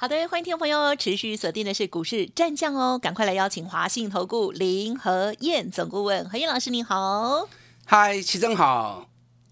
好的，欢迎听众朋友持续锁定的是股市战将哦，赶快来邀请华信投顾林和燕总顾问何燕老师，你好。嗨，齐正好，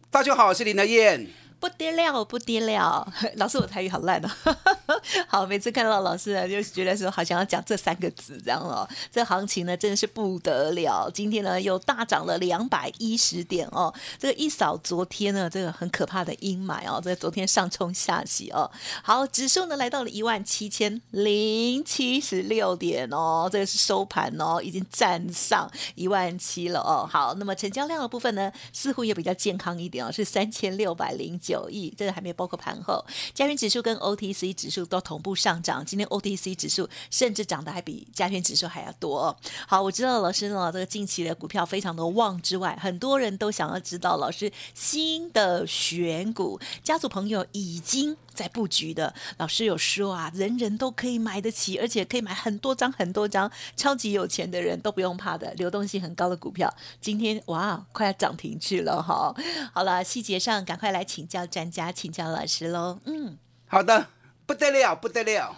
大家好，我是林和燕。不得了，不得了！老师，我台语好烂哦。好，每次看到老师呢，就觉得说好像要讲这三个字这样哦。这行情呢，真的是不得了。今天呢，又大涨了两百一十点哦。这个一扫昨天呢，这个很可怕的阴霾哦。这个昨天上冲下洗哦。好，指数呢来到了一万七千零七十六点哦。这个是收盘哦，已经站上一万七了哦。好，那么成交量的部分呢，似乎也比较健康一点哦，是三千六百零。九亿，这个还没有包括盘后，加权指数跟 OTC 指数都同步上涨。今天 OTC 指数甚至涨得还比加权指数还要多。好，我知道老师呢，这个近期的股票非常的旺之外，很多人都想要知道老师新的选股，家族朋友已经在布局的。老师有说啊，人人都可以买得起，而且可以买很多张很多张，超级有钱的人都不用怕的，流动性很高的股票，今天哇，快要涨停去了哈。好了，细节上赶快来请教。要专家请教老师喽，嗯，好的，不得了，不得了，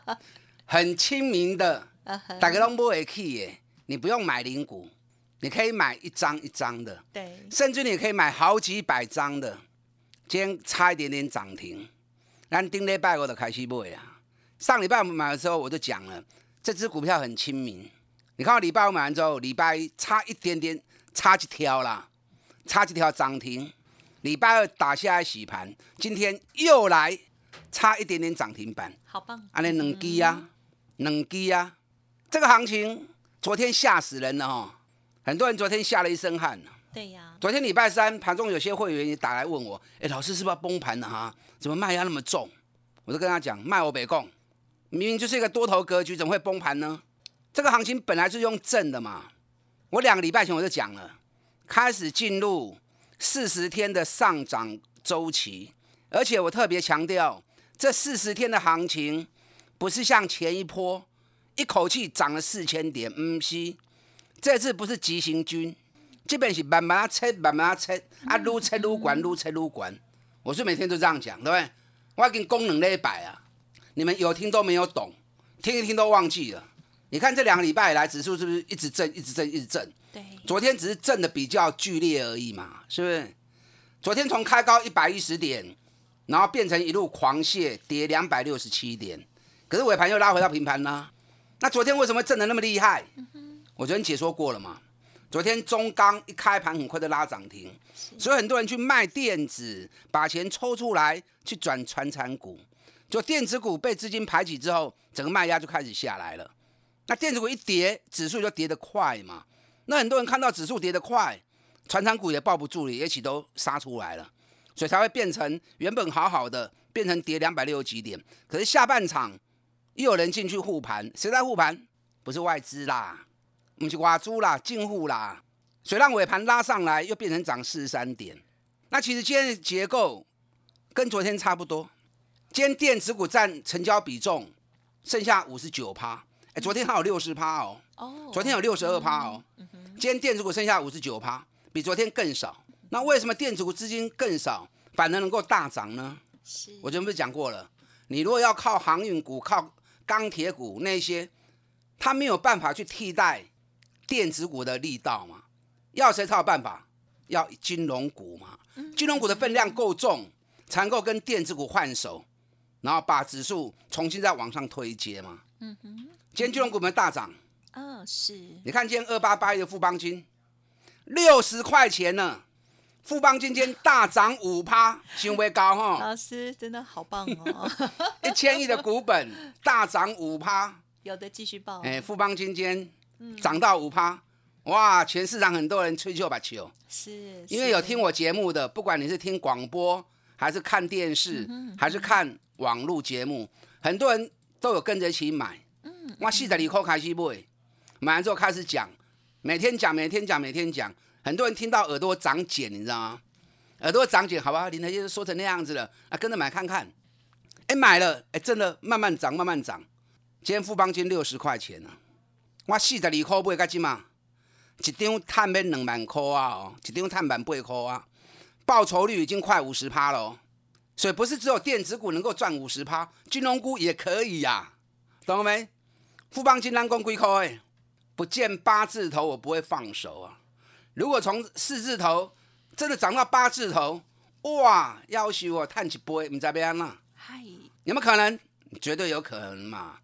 很亲民的，大家都不会去耶，你不用买零股，你可以买一张一张的，对，甚至你可以买好几百张的，今天差一点点涨停，咱顶礼拜我就开始买啊，上礼拜我们买的时候我就讲了，这只股票很亲民，你看礼拜五买完之后，礼拜一差一点点，差几条啦，差几条涨停。礼拜二打下来洗盘，今天又来差一点点涨停板，好棒！安尼两基啊，两基啊，这个行情昨天吓死人了哦，很多人昨天吓了一身汗。对呀，昨天礼拜三盘中有些会员也打来问我，哎，老师是不是要崩盘了哈？怎么卖压那么重？我就跟他讲，卖我北供，明明就是一个多头格局，怎么会崩盘呢？这个行情本来是用正的嘛。我两个礼拜前我就讲了，开始进入。四十天的上涨周期，而且我特别强调，这四十天的行情不是像前一波一口气涨了四千点，唔是，这次不是急行军，基本是慢慢啊测，慢慢啊测，啊撸切撸管，撸切撸管。我是每天都这样讲，对不对？我要跟功能那一百啊，你们有听都没有懂，听一听都忘记了。你看这两个礼拜以来，指数是不是一直震，一直震，一直震？对，昨天只是震的比较剧烈而已嘛，是不是？昨天从开高一百一十点，然后变成一路狂泻，跌两百六十七点，可是尾盘又拉回到平盘呢。那昨天为什么震的那么厉害？我昨天解说过了嘛。昨天中钢一开盘很快就拉涨停，所以很多人去卖电子，把钱抽出来去转传产股，就电子股被资金排挤之后，整个卖压就开始下来了。那电子股一跌，指数就跌得快嘛。那很多人看到指数跌得快，传产股也抱不住了，一起都杀出来了，所以才会变成原本好好的，变成跌两百六十几点。可是下半场又有人进去护盘，谁在护盘？不是外资啦，不是挖猪啦，进户啦，所以让尾盘拉上来，又变成涨四十三点。那其实今天的结构跟昨天差不多，今天电子股占成交比重剩下五十九趴，哎，昨天还有六十趴哦，哦，昨天有六十二趴哦。今天电子股剩下五十九趴，比昨天更少。那为什么电子股资金更少，反而能够大涨呢？是我前不是讲过了？你如果要靠航运股、靠钢铁股那些，它没有办法去替代电子股的力道嘛？要谁才有办法？要金融股嘛？金融股的分量够重，才能够跟电子股换手，然后把指数重新再往上推接嘛？嗯哼。今天金融股没大涨。嗯，是你看今天二八八一的富邦金六十块钱呢，富邦金今天大涨五趴，行为高哈。老师真的好棒哦，一千亿的股本大涨五趴，有的继续报。哎，富邦金今天涨到五趴，哇，全市场很多人吹就把球，是因为有听我节目的，不管你是听广播还是看电视，还是看网络节目，很多人都有跟着一起买。嗯，我四十二块开始买。买完之后开始讲，每天讲，每天讲，每天讲，很多人听到耳朵长茧，你知道吗？耳朵长茧，好吧，林台就说成那样子了，啊，跟着买看看。哎，买了，哎，真的慢慢涨，慢慢涨。今天富邦金六十块钱呢，我四十二块买，个几嘛？一张探要两万块啊！哦，一张探万八块啊，报酬率已经快五十趴了。所以不是只有电子股能够赚五十趴，金融股也可以呀，懂了没？富邦金蓝光龟壳哎，不见八字头我不会放手啊！如果从四字头真的涨到八字头，哇，要许我探一波，你知边啦？嗨，有没有可能？绝对有可能嘛！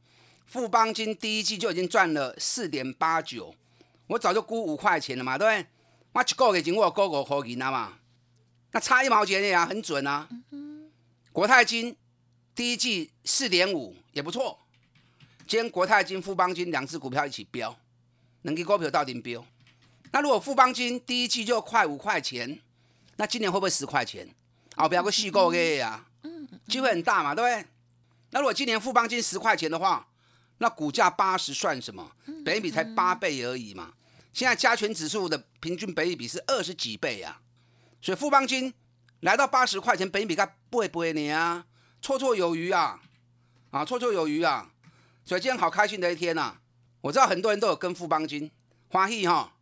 富邦金第一季就已经赚了四点八九。我早就估五块钱了嘛，对不对？我一个月前我估五块钱了嘛，那差一毛钱呀，很准啊。国泰金第一季四点五也不错，今天国泰金、富邦金两只股票一起飙，能给股票到顶飙。那如果富邦金第一季就快五块钱，那今年会不会十块钱？啊，不要个四个月呀，机会很大嘛，对不对？那如果今年富邦金十块钱的话，那股价八十算什么？北比才八倍而已嘛。现在加权指数的平均北比是二十几倍啊，所以富邦金来到八十块钱，北比该不会不会你啊，绰绰有余啊，啊绰绰有余啊。所以今天好开心的一天呐！我知道很多人都有跟富邦金欢喜哈，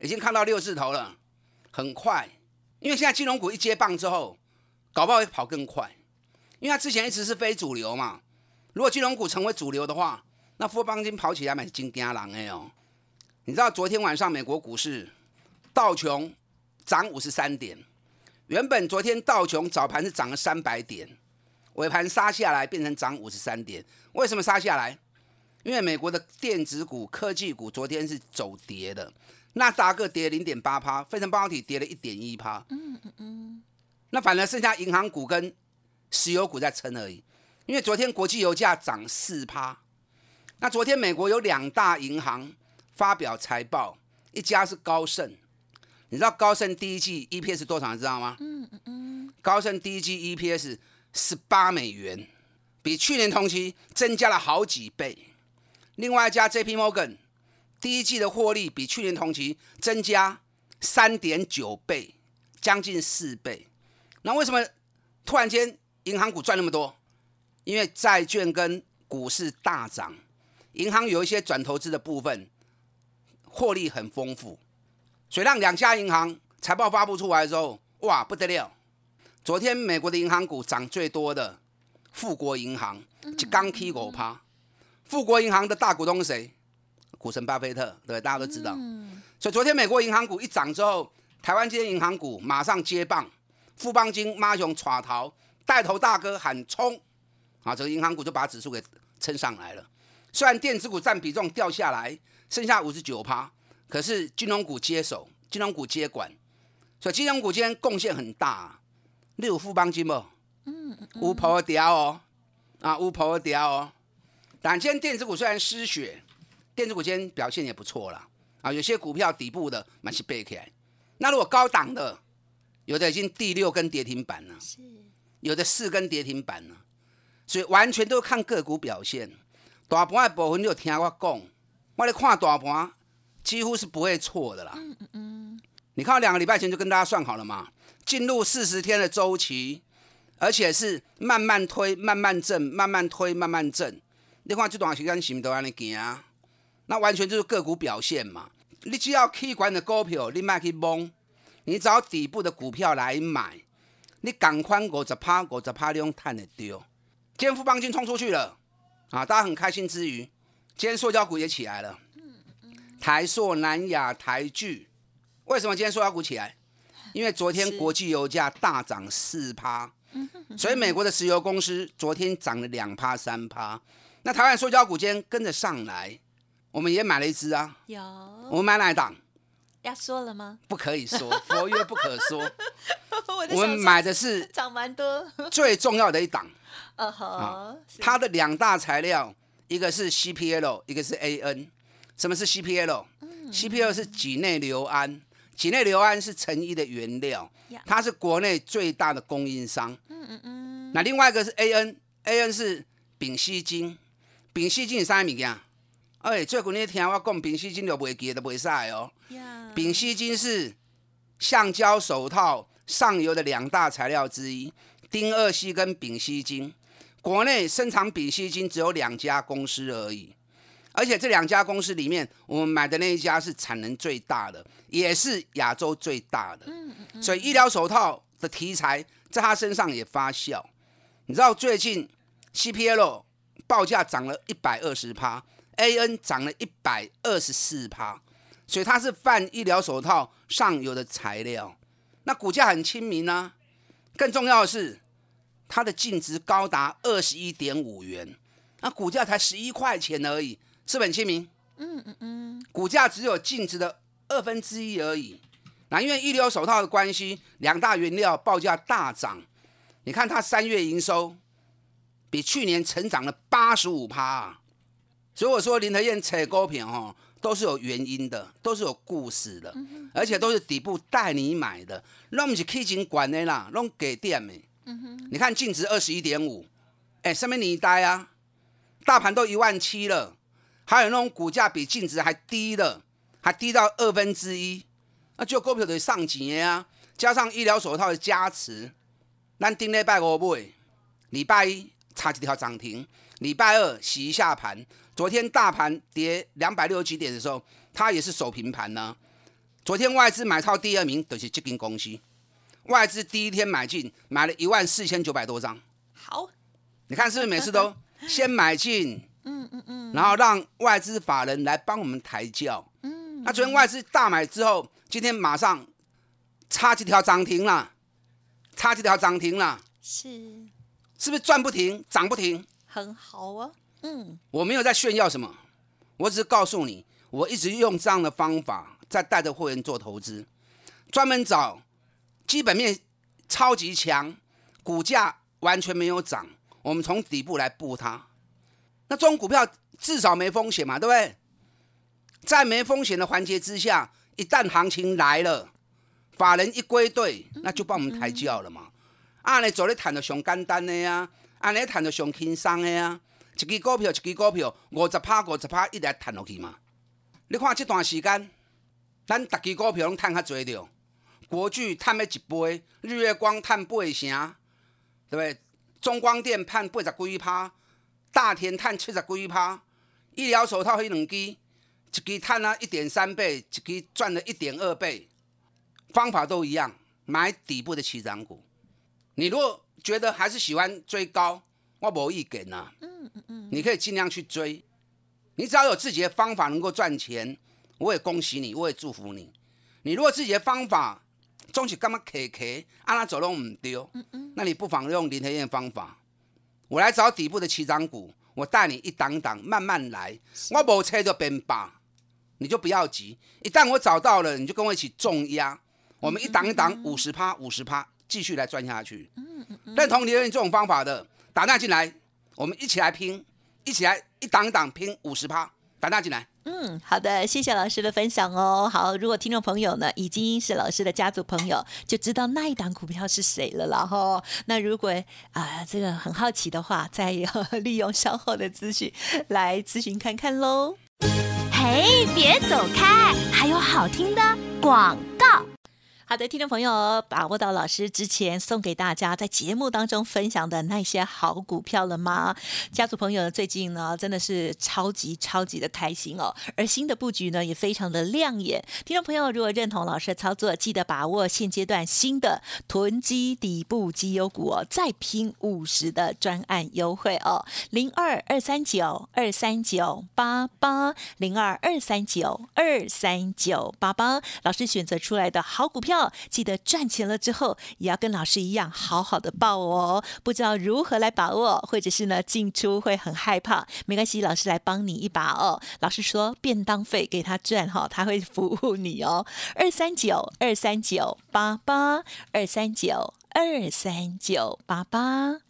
已经看到六字头了，很快，因为现在金融股一接棒之后，搞不好会跑更快，因为它之前一直是非主流嘛。如果金融股成为主流的话，那富邦金跑起来蛮惊惊人的哦。你知道昨天晚上美国股市道琼涨五十三点，原本昨天道琼早盘是涨了三百点，尾盘杀下来变成涨五十三点。为什么杀下来？因为美国的电子股、科技股昨天是走跌的，纳达克跌零点八趴，费城半导体跌了一点一趴。嗯嗯嗯。那反而剩下银行股跟石油股在撑而已。因为昨天国际油价涨四趴，那昨天美国有两大银行发表财报，一家是高盛，你知道高盛第一季 EPS 多少？你知道吗？嗯嗯嗯。高盛第一季 EPS 十八美元，比去年同期增加了好几倍。另外一家 JP Morgan 第一季的获利比去年同期增加三点九倍，将近四倍。那为什么突然间银行股赚那么多？因为债券跟股市大涨，银行有一些转投资的部分获利很丰富，所以让两家银行财报发布出来之后，哇不得了！昨天美国的银行股涨最多的富国银行，就刚 K 狗趴。富国银行的大股东是谁？股神巴菲特，对，大家都知道。所以昨天美国银行股一涨之后，台湾这些银行股马上接棒，富邦金、马熊、耍逃，带头大哥喊冲！啊，这个银行股就把指数给撑上来了。虽然电子股占比重掉下来，剩下五十九趴，可是金融股接手，金融股接管，所以金融股今天贡献很大。例如富邦金不？嗯嗯。乌婆掉哦，啊乌婆掉哦。但今天电子股虽然失血，电子股今天表现也不错啦。啊，有些股票底部的蛮是背起来。那如果高档的，有的已经第六根跌停板了，是，有的四根跌停板了。所以完全都看个股表现，大盘的部分你就听我讲，我咧看大盘几乎是不会错的啦。嗯嗯嗯。你看两个礼拜前就跟大家算好了嘛，进入四十天的周期，而且是慢慢推、慢慢震、慢慢推、慢慢震。你看这段时间是不都安尼行？那完全就是个股表现嘛。你只要 K 管的股票，你卖去蒙，你找底部的股票来买，你赶快五十趴、五十趴用赚得掉。今天富邦金冲出去了，啊，大家很开心之余，今天塑胶股也起来了。台塑、南亚、台聚，为什么今天塑胶股起来？因为昨天国际油价大涨四趴，所以美国的石油公司昨天涨了两趴、三趴。那台湾塑胶股今天跟着上来，我们也买了一只啊。有。我们买哪一档？要说了吗？不可以说，佛曰不可说。我们买的是涨蛮多，最重要的一档。啊它的两大材料，一个是 CPL，一个是 AN。什么是 CPL？CPL 是己内硫胺，己内硫胺是成衣的原料，它是国内最大的供应商。嗯嗯嗯。那另外一个是 AN，AN 是丙烯腈，丙烯腈是啥物件？哎，最近你听我讲，丙烯金就袂记都袂使哦。丙烯金是橡胶手套上游的两大材料之一，丁二烯跟丙烯金。国内生产丙烯金只有两家公司而已，而且这两家公司里面，我们买的那一家是产能最大的，也是亚洲最大的。所以医疗手套的题材在他身上也发酵。你知道最近 CPL 报价涨了一百二十趴，AN 涨了一百二十四趴，所以它是泛医疗手套上游的材料，那股价很亲民呢。更重要的是。它的净值高达二十一点五元，那股价才十一块钱而已，是本清明。嗯嗯嗯，股价只有净值的二分之一而已。那因为一流手套的关系，两大原料报价大涨。你看它三月营收比去年成长了八十五趴，所以我说林德燕扯高品哦，都是有原因的，都是有故事的，而且都是底部带你买的，那不是 K 金管的啦，弄给店的。你看净值二十一点五，哎，上面你呆啊，大盘都一万七了，还有那种股价比净值还低的，还低到二分之一，那就股票得上几年啊，加上医疗手套的加持，咱顶礼拜五买，礼拜一差几条涨停，礼拜二洗一下盘，昨天大盘跌两百六十几点的时候，它也是守平盘呢。昨天外资买超第二名就是这间公司。外资第一天买进，买了一万四千九百多张。好，你看是不是每次都 先买进，嗯嗯嗯，然后让外资法人来帮我们抬轿。嗯，那昨天外资大买之后，今天马上差几条涨停了，差几条涨停了。是，是不是赚不停，涨不停？很好啊。嗯，我没有在炫耀什么，我只是告诉你，我一直用这样的方法在带着会员做投资，专门找。基本面超级强，股价完全没有涨，我们从底部来布它。那这种股票至少没风险嘛，对不对？在没风险的环节之下，一旦行情来了，法人一归队，那就帮我们抬轿了嘛。啊，你做咧谈的上简单的呀，啊，你谈的上轻松的呀，一支股票一支股票五十趴五十趴一直谈落去嘛。你看这段时间，咱逐支股票拢赚较侪着。国巨探了一倍，日月光探八成，对不对？中光电探八十几趴，大田探七十几趴，医疗手套迄两支，一支探了一点三倍，一支赚了一点二倍，方法都一样，买底部的起涨股。你如果觉得还是喜欢追高，我无意见呐。嗯嗯嗯，你可以尽量去追，你只要有自己的方法能够赚钱，我也恭喜你，我也祝福你。你如果自己的方法，总是干嘛卡卡，按那走拢唔丢，那你不妨用林天燕方法，我来找底部的起涨股，我带你一档档慢慢来，我无车就变霸，你就不要急，一旦我找到了，你就跟我一起重压，我们一档一档五十趴五十趴，继续来赚下去。认同林天燕这种方法的，打那进来，我们一起来拼，一起来一档一档拼五十趴，打大进来。嗯，好的，谢谢老师的分享哦。好，如果听众朋友呢已经是老师的家族朋友，就知道那一档股票是谁了啦哈。那如果啊这个很好奇的话，再利用稍后的资讯来咨询看看喽。嘿，别走开，还有好听的广告。好的，听众朋友，把握到老师之前送给大家在节目当中分享的那些好股票了吗？家族朋友最近呢，真的是超级超级的开心哦。而新的布局呢，也非常的亮眼。听众朋友，如果认同老师的操作，记得把握现阶段新的囤积底部绩优股哦，再拼五十的专案优惠哦，零二二三九二三九八八零二二三九二三九八八，老师选择出来的好股票。记得赚钱了之后，也要跟老师一样好好的报哦。不知道如何来把握，或者是呢进出会很害怕，没关系，老师来帮你一把哦。老师说便当费给他赚哈，他会服务你哦。二三九二三九八八二三九二三九八八。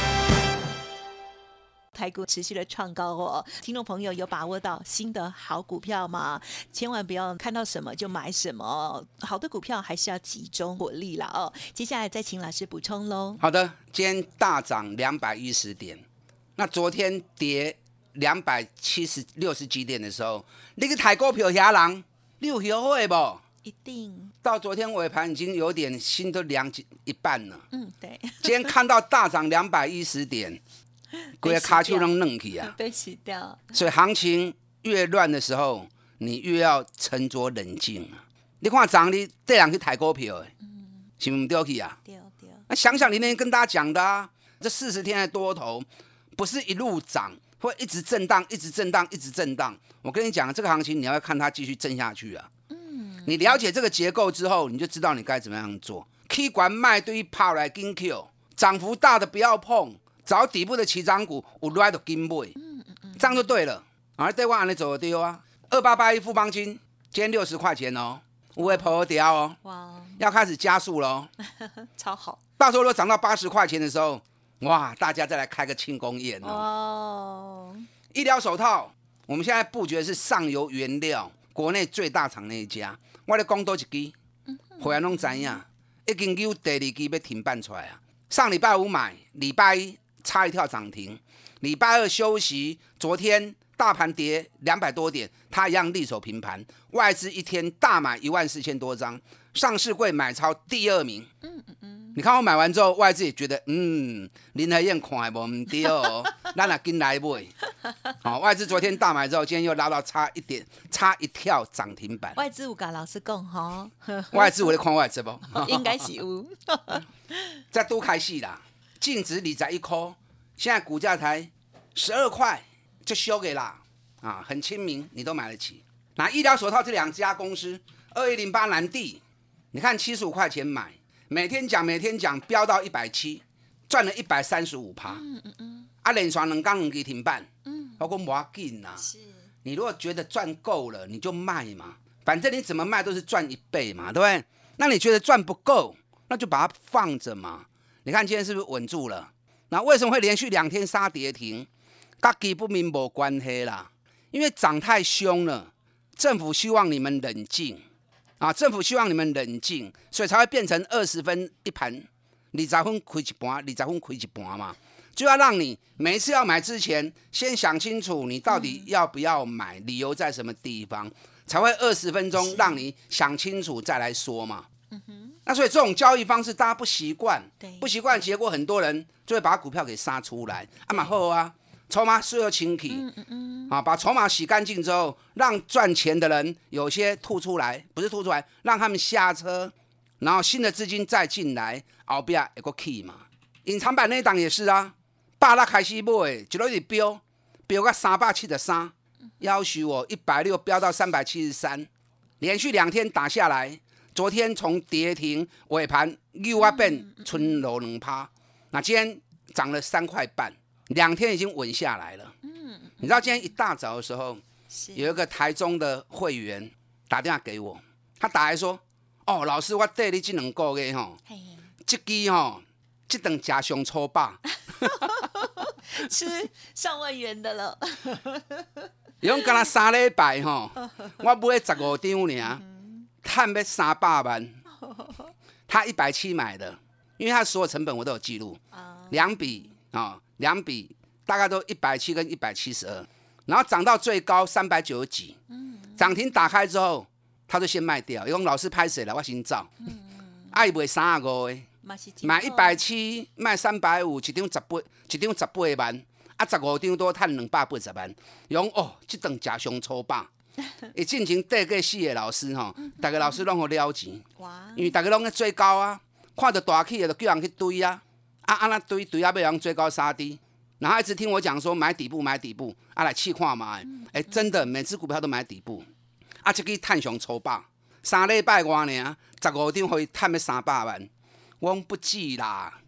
台股持续的创高哦，听众朋友有把握到新的好股票吗？千万不要看到什么就买什么哦，好的股票还是要集中火力了哦。接下来再请老师补充喽。好的，今天大涨两百一十点，那昨天跌两百七十六十几点的时候，那个台股票遐人，你有学会不？一定，到昨天尾盘已经有点心都凉一半了。嗯，对，今天看到大涨两百一十点。鬼卡就能弄去啊！被洗掉。所以行情越乱的时候，你越要沉着冷静啊！你看涨你这两去抬股票，哎，是唔丢去啊？那想想你那天跟大家讲的啊，这四十天的多头不是一路涨，会一直震荡，一直震荡，一直震荡。我跟你讲，这个行情你要看它继续震下去啊。嗯。你了解这个结构之后，你就知道你该怎么样做。K 管卖对于跑来跟 Q，涨幅大的不要碰。找底部的起涨股，我来都跟买，这样就对了。而对我安尼走丢啊，二八八一富邦金，今天六十块钱哦，五位破掉哦，哇，要开始加速喽，超好。到时候如果涨到八十块钱的时候，哇，大家再来开个庆功宴哦。医疗手套，我们现在布局的是上游原料，国内最大厂那一家，我咧讲多一支，会员拢知影，已经有第二支要停办出来啊。上礼拜五买，礼拜一。差一跳涨停，礼拜二休息。昨天大盘跌两百多点，它一样力守平盘。外资一天大买一万四千多张，上市柜买超第二名。嗯嗯嗯，你看我买完之后，外资也觉得，嗯，林海燕看无唔对哦，咱也跟来买。好，外资昨天大买之后，今天又拉到差一点，差一跳涨停板。外资有跟老师讲哈，外资我在看外资不？应该是有。在多开戏啦。净值理财一颗，现在股价才十二块，就修给啦，啊，很亲民，你都买得起。那医疗手套这两家公司，二一零八南地，你看七十五块钱买，每天讲每天讲，飙到一百七，赚了一百三十五趴。嗯嗯嗯。啊，连续两刚两给停办，嗯，包括摩阿金呐。是。你如果觉得赚够了，你就卖嘛，反正你怎么卖都是赚一倍嘛，对不对？那你觉得赚不够，那就把它放着嘛。你看今天是不是稳住了？那为什么会连续两天杀跌停？跟基不明没关系啦，因为涨太凶了。政府希望你们冷静啊，政府希望你们冷静，所以才会变成二十分一盘，二十分亏一盘，二十分亏一半嘛。就要让你每一次要买之前，先想清楚你到底要不要买，理由在什么地方，才会二十分钟让你想清楚再来说嘛。嗯哼。那所以这种交易方式大家不习惯，不习惯，结果很多人就会把股票给杀出来。啊，蛮好啊，筹码是要清洗，嗯嗯嗯，啊，把筹码洗干净之后，让赚钱的人有些吐出来，不是吐出来，让他们下车，然后新的资金再进来，后边一个 key 嘛。隐藏版那档也是啊，八拉开始买，就落去飙，飙个三百七十三，要求我一百六飙到三百七十三，连续两天打下来。昨天从跌停尾盘又啊变春楼两趴，那今天涨了三块半，两天已经稳下来了。嗯，你知道今天一大早的时候，有一个台中的会员打电话给我，他打来说：“哦，老师，我带你这两个月吼，这支吼，这顿加上粗霸，吃上万元的了。用干了三礼拜吼，我买十五张呢。”碳要三百万，他一百七买的，因为他所有成本我都有记录，两笔啊，两笔大概都一百七跟一百七十二，然后涨到最高三百九十几，涨停打开之后，他就先卖掉，用老师拍谁了，我先照，爱卖三十五的，买一百七卖三百五，一张十八，一张十八万，啊十五张多赚两百八十万，用哦，这顿假熊粗霸。一进前带个四个老师吼，逐个老师拢互了钱，因为逐个拢在追高啊，看到大气的就叫人去堆啊，啊啊那堆堆啊，被人追高杀低，然后一直听我讲说买底部买底部，啊来试看嘛，哎真的每次股票都买底部，啊这个探上抽霸，三礼拜外呢，十五张可以探要三百万，我不止啦，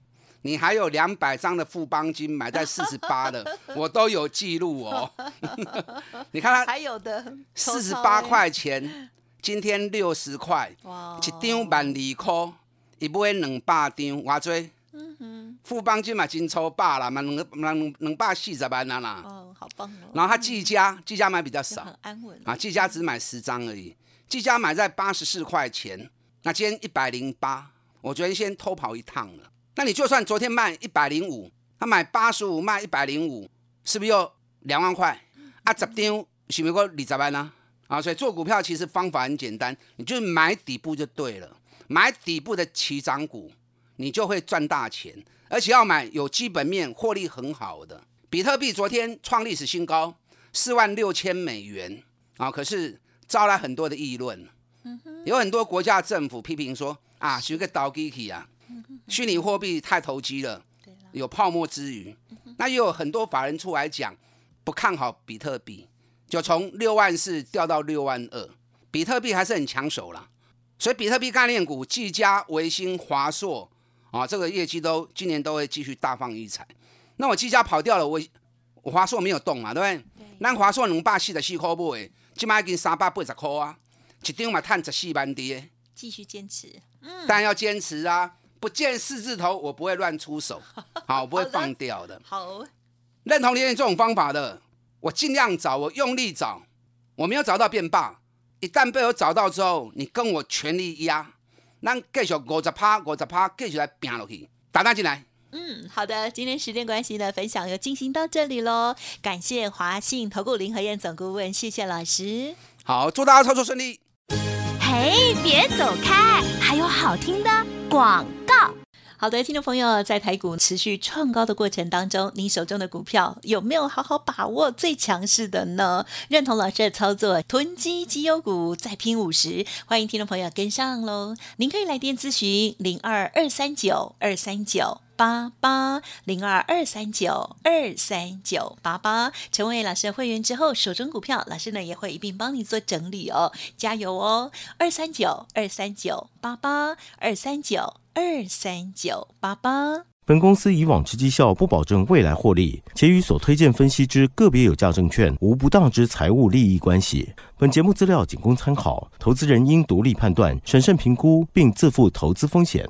你还有两百张的富邦金买在四十八的，我都有记录哦。你看它还有的四十八块钱，今天六十块，哇一张万二块，一买两百张，偌多？富邦金嘛金抽霸啦，嘛两两两百四十万啊啦。哦，好棒哦，然后他技嘉，技嘉买比较少就很安稳啊，技嘉只买十张而已，技嘉买在八十四块钱，那今天一百零八，我昨天先偷跑一趟了。那你就算昨天卖一百零五，他买八十五卖一百零五，是不是又两万块？啊，十张是不是够二十万呢？啊，所以做股票其实方法很简单，你就是买底部就对了，买底部的起涨股，你就会赚大钱，而且要买有基本面、获利很好的。比特币昨天创历史新高，四万六千美元啊，可是招来很多的议论。有很多国家政府批评说啊，是个倒机器啊，虚拟货币太投机了，有泡沫之余，那也有很多法人出来讲不看好比特币，就从六万四掉到六万二，比特币还是很抢手啦。所以比特币概念股，技嘉、维新、华硕啊，这个业绩都今年都会继续大放异彩。那我技嘉跑掉了，我我华硕没有动嘛，对不对？咱华硕两百四十四块买，今麦已经三百八十块啊，一张嘛赚十四万跌。继续坚持，当然要坚持啊！不见四字头，我不会乱出手，好，我不会放掉的。好，认同连这种方法的，我尽量找，我用力找，我没有找到便罢。一旦被我找到之后，你跟我全力压，咱继续五十趴、五十趴，继续来拼落去，打单进来。嗯，好的，今天时间关系呢，分享就进行到这里喽。感谢华信投顾林和燕总顾问，谢谢老师。好，祝大家操作顺利。嘿，别走开，还有好听的广告。好的，听众朋友，在台股持续创高的过程当中，您手中的股票有没有好好把握最强势的呢？认同老师的操作，囤积绩优股再拼五十，欢迎听众朋友跟上喽！您可以来电咨询零二二三九二三九。八八零二二三九二三九八八，成为老师的会员之后，手中股票老师呢也会一并帮你做整理哦，加油哦！二三九二三九八八二三九二三九八八。本公司以往之绩效不保证未来获利，且与所推荐分析之个别有价证券无不当之财务利益关系。本节目资料仅供参考，投资人应独立判断、审慎评估，并自负投资风险。